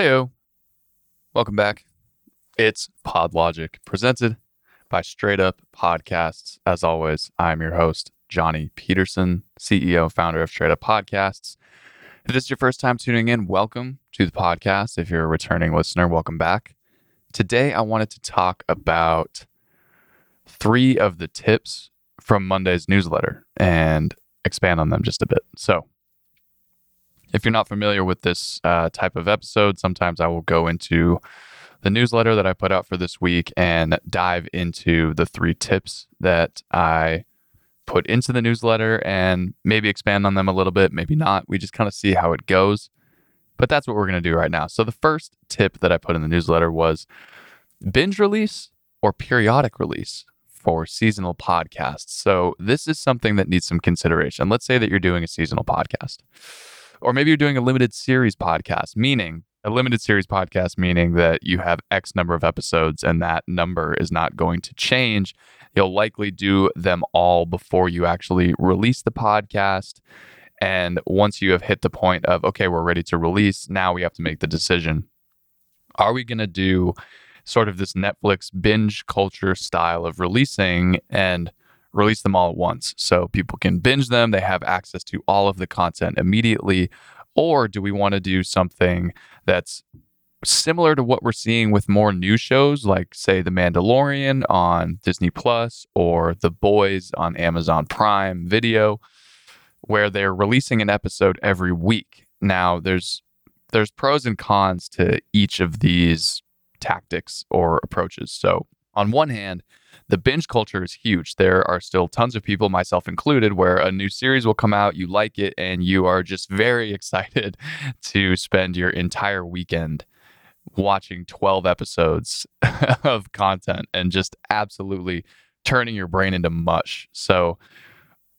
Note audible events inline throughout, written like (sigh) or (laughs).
Heyo. Welcome back. It's PodLogic presented by Straight Up Podcasts. As always, I'm your host, Johnny Peterson, CEO, founder of Straight Up Podcasts. If this is your first time tuning in, welcome to the podcast. If you're a returning listener, welcome back. Today, I wanted to talk about three of the tips from Monday's newsletter and expand on them just a bit. So, if you're not familiar with this uh, type of episode, sometimes I will go into the newsletter that I put out for this week and dive into the three tips that I put into the newsletter and maybe expand on them a little bit, maybe not. We just kind of see how it goes. But that's what we're going to do right now. So, the first tip that I put in the newsletter was binge release or periodic release for seasonal podcasts. So, this is something that needs some consideration. Let's say that you're doing a seasonal podcast. Or maybe you're doing a limited series podcast, meaning a limited series podcast, meaning that you have X number of episodes and that number is not going to change. You'll likely do them all before you actually release the podcast. And once you have hit the point of, okay, we're ready to release, now we have to make the decision. Are we going to do sort of this Netflix binge culture style of releasing and release them all at once so people can binge them. They have access to all of the content immediately. Or do we want to do something that's similar to what we're seeing with more new shows like say The Mandalorian on Disney Plus or The Boys on Amazon Prime Video where they're releasing an episode every week. Now there's there's pros and cons to each of these tactics or approaches. So on one hand, the binge culture is huge. There are still tons of people, myself included, where a new series will come out, you like it, and you are just (laughs) very excited (laughs) to spend your entire weekend watching 12 episodes (laughs) of content and just absolutely turning your brain into mush. So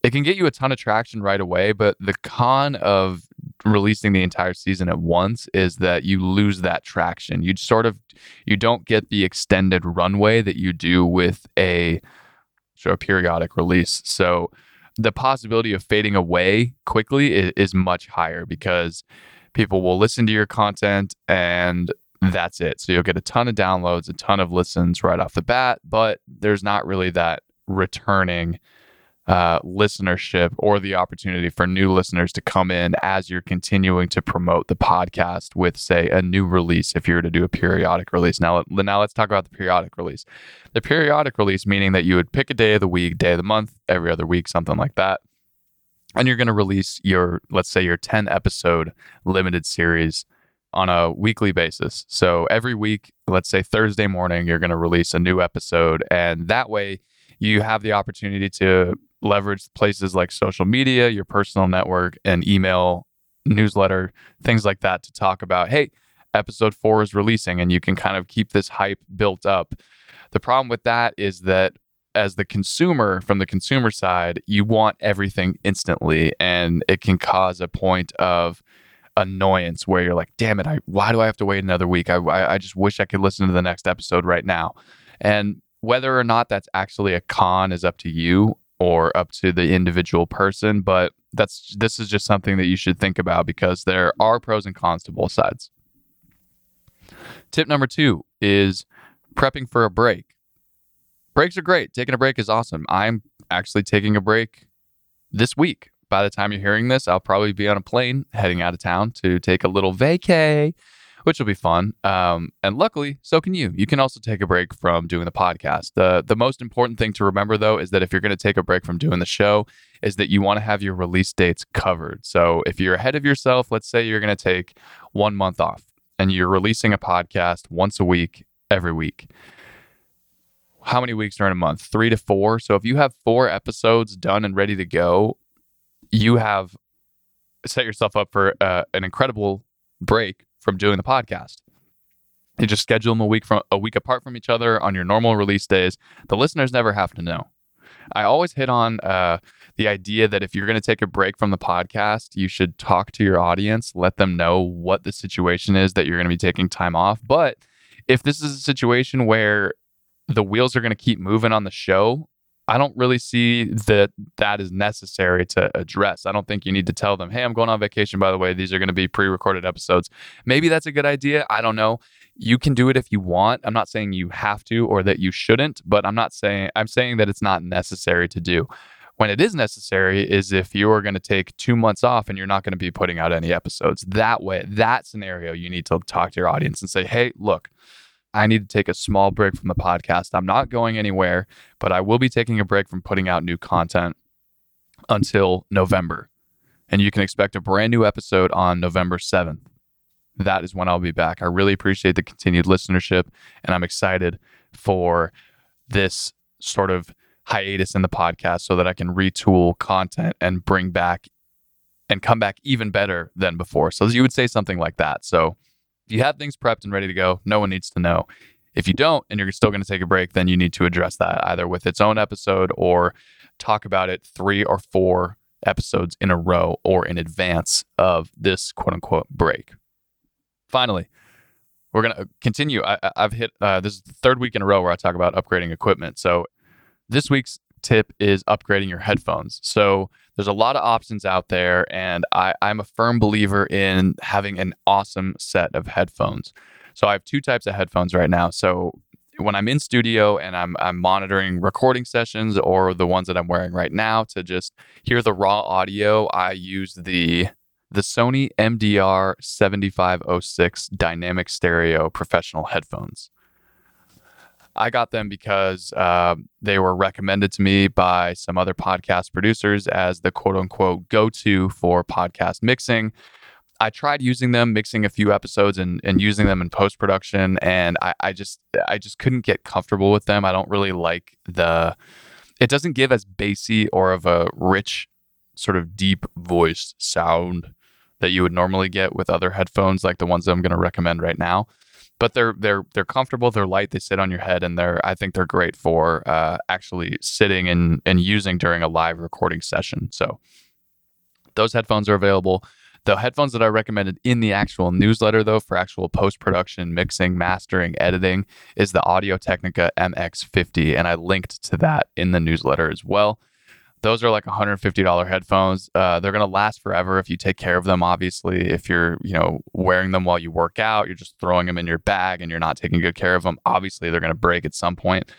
it can get you a ton of traction right away, but the con of releasing the entire season at once is that you lose that traction. You sort of you don't get the extended runway that you do with a sort of periodic release. So the possibility of fading away quickly is, is much higher because people will listen to your content and that's it. So you'll get a ton of downloads, a ton of listens right off the bat, but there's not really that returning uh, listenership or the opportunity for new listeners to come in as you're continuing to promote the podcast with, say, a new release. If you were to do a periodic release, now now let's talk about the periodic release. The periodic release meaning that you would pick a day of the week, day of the month, every other week, something like that, and you're going to release your, let's say, your 10 episode limited series on a weekly basis. So every week, let's say Thursday morning, you're going to release a new episode, and that way you have the opportunity to leverage places like social media, your personal network, and email, newsletter, things like that to talk about, hey, episode four is releasing, and you can kind of keep this hype built up. The problem with that is that as the consumer, from the consumer side, you want everything instantly, and it can cause a point of annoyance where you're like, damn it, I, why do I have to wait another week? I, I, I just wish I could listen to the next episode right now. And whether or not that's actually a con is up to you or up to the individual person, but that's this is just something that you should think about because there are pros and cons to both sides. Tip number 2 is prepping for a break. Breaks are great. Taking a break is awesome. I'm actually taking a break this week. By the time you're hearing this, I'll probably be on a plane heading out of town to take a little vacay which will be fun. Um, and luckily, so can you. You can also take a break from doing the podcast. The the most important thing to remember though is that if you're going to take a break from doing the show, is that you want to have your release dates covered. So if you're ahead of yourself, let's say you're going to take one month off and you're releasing a podcast once a week every week. How many weeks are in a month? Three to four. So if you have four episodes done and ready to go, you have set yourself up for uh, an incredible break from doing the podcast. You just schedule them a week from a week apart from each other on your normal release days. The listeners never have to know. I always hit on uh, the idea that if you're going to take a break from the podcast, you should talk to your audience, let them know what the situation is that you're going to be taking time off. But if this is a situation where the wheels are going to keep moving on the show, I don't really see that that is necessary to address. I don't think you need to tell them, hey, I'm going on vacation, by the way. These are going to be pre recorded episodes. Maybe that's a good idea. I don't know. You can do it if you want. I'm not saying you have to or that you shouldn't, but I'm not saying, I'm saying that it's not necessary to do. When it is necessary is if you are going to take two months off and you're not going to be putting out any episodes. That way, that scenario, you need to talk to your audience and say, hey, look, I need to take a small break from the podcast. I'm not going anywhere, but I will be taking a break from putting out new content until November. And you can expect a brand new episode on November 7th. That is when I'll be back. I really appreciate the continued listenership, and I'm excited for this sort of hiatus in the podcast so that I can retool content and bring back and come back even better than before. So you would say something like that. So if you have things prepped and ready to go, no one needs to know. If you don't and you're still going to take a break, then you need to address that either with its own episode or talk about it three or four episodes in a row or in advance of this quote unquote break. Finally, we're going to continue. I, have hit uh, this is the third week in a row where I talk about upgrading equipment. So this week's tip is upgrading your headphones. So there's a lot of options out there, and I, I'm a firm believer in having an awesome set of headphones. So I have two types of headphones right now. So when I'm in studio and I'm I'm monitoring recording sessions or the ones that I'm wearing right now to just hear the raw audio, I use the the Sony MDR 7506 dynamic stereo professional headphones. I got them because uh, they were recommended to me by some other podcast producers as the quote unquote go to for podcast mixing. I tried using them, mixing a few episodes and, and using them in post production, and I, I just I just couldn't get comfortable with them. I don't really like the it doesn't give as bassy or of a rich sort of deep voice sound that you would normally get with other headphones like the ones that I'm going to recommend right now but they're they're they're comfortable. They're light. They sit on your head, and they're I think they're great for uh, actually sitting and and using during a live recording session. So those headphones are available. The headphones that I recommended in the actual newsletter, though, for actual post production, mixing, mastering, editing, is the Audio Technica MX50. And I linked to that in the newsletter as well. Those are like $150 headphones. Uh, they're going to last forever if you take care of them. Obviously, if you're, you know, wearing them while you work out, you're just throwing them in your bag and you're not taking good care of them. Obviously, they're going to break at some point.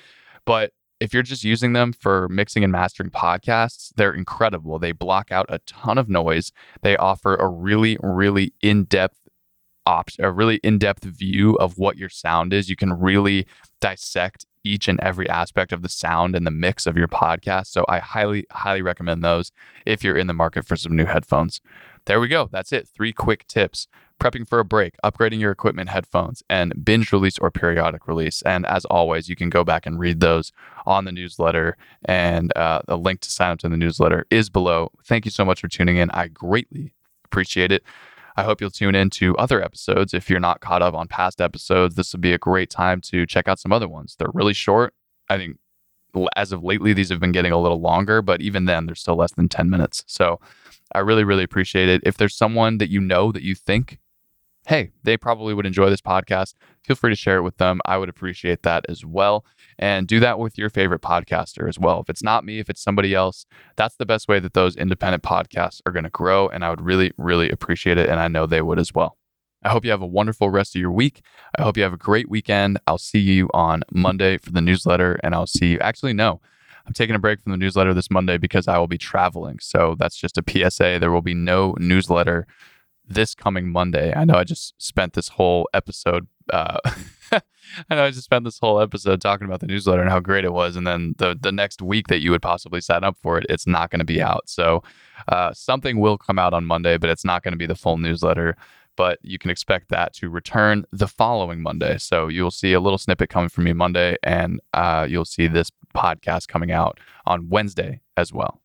But if you're just using them for mixing and mastering podcasts, they're incredible. They block out a ton of noise. They offer a really, really in-depth ops a really in-depth view of what your sound is. You can really dissect each and every aspect of the sound and the mix of your podcast. So I highly, highly recommend those if you're in the market for some new headphones. There we go. That's it. Three quick tips prepping for a break, upgrading your equipment, headphones, and binge release or periodic release. And as always, you can go back and read those on the newsletter. And uh, the link to sign up to the newsletter is below. Thank you so much for tuning in. I greatly appreciate it. I hope you'll tune in to other episodes. If you're not caught up on past episodes, this would be a great time to check out some other ones. They're really short. I think as of lately, these have been getting a little longer, but even then, they're still less than 10 minutes. So I really, really appreciate it. If there's someone that you know that you think hey, they probably would enjoy this podcast. Feel free to share it with them. I would appreciate that as well. And do that with your favorite podcaster as well. If it's not me, if it's somebody else, that's the best way that those independent podcasts are going to grow. And I would really, really appreciate it. And I know they would as well. I hope you have a wonderful rest of your week. I hope you have a great weekend. I'll see you on Monday for the newsletter. And I'll see you. Actually, no. I'm taking a break from the newsletter this Monday because I will be traveling. So that's just a PSA. There will be no newsletter this coming Monday. I know I just spent this whole episode. Uh, (laughs) I know I just spent this whole episode talking about the newsletter and how great it was, and then the the next week that you would possibly sign up for it, it's not going to be out. So uh, something will come out on Monday, but it's not going to be the full newsletter. But you can expect that to return the following Monday. So you'll see a little snippet coming from me Monday, and uh, you'll see this podcast coming out on Wednesday as well.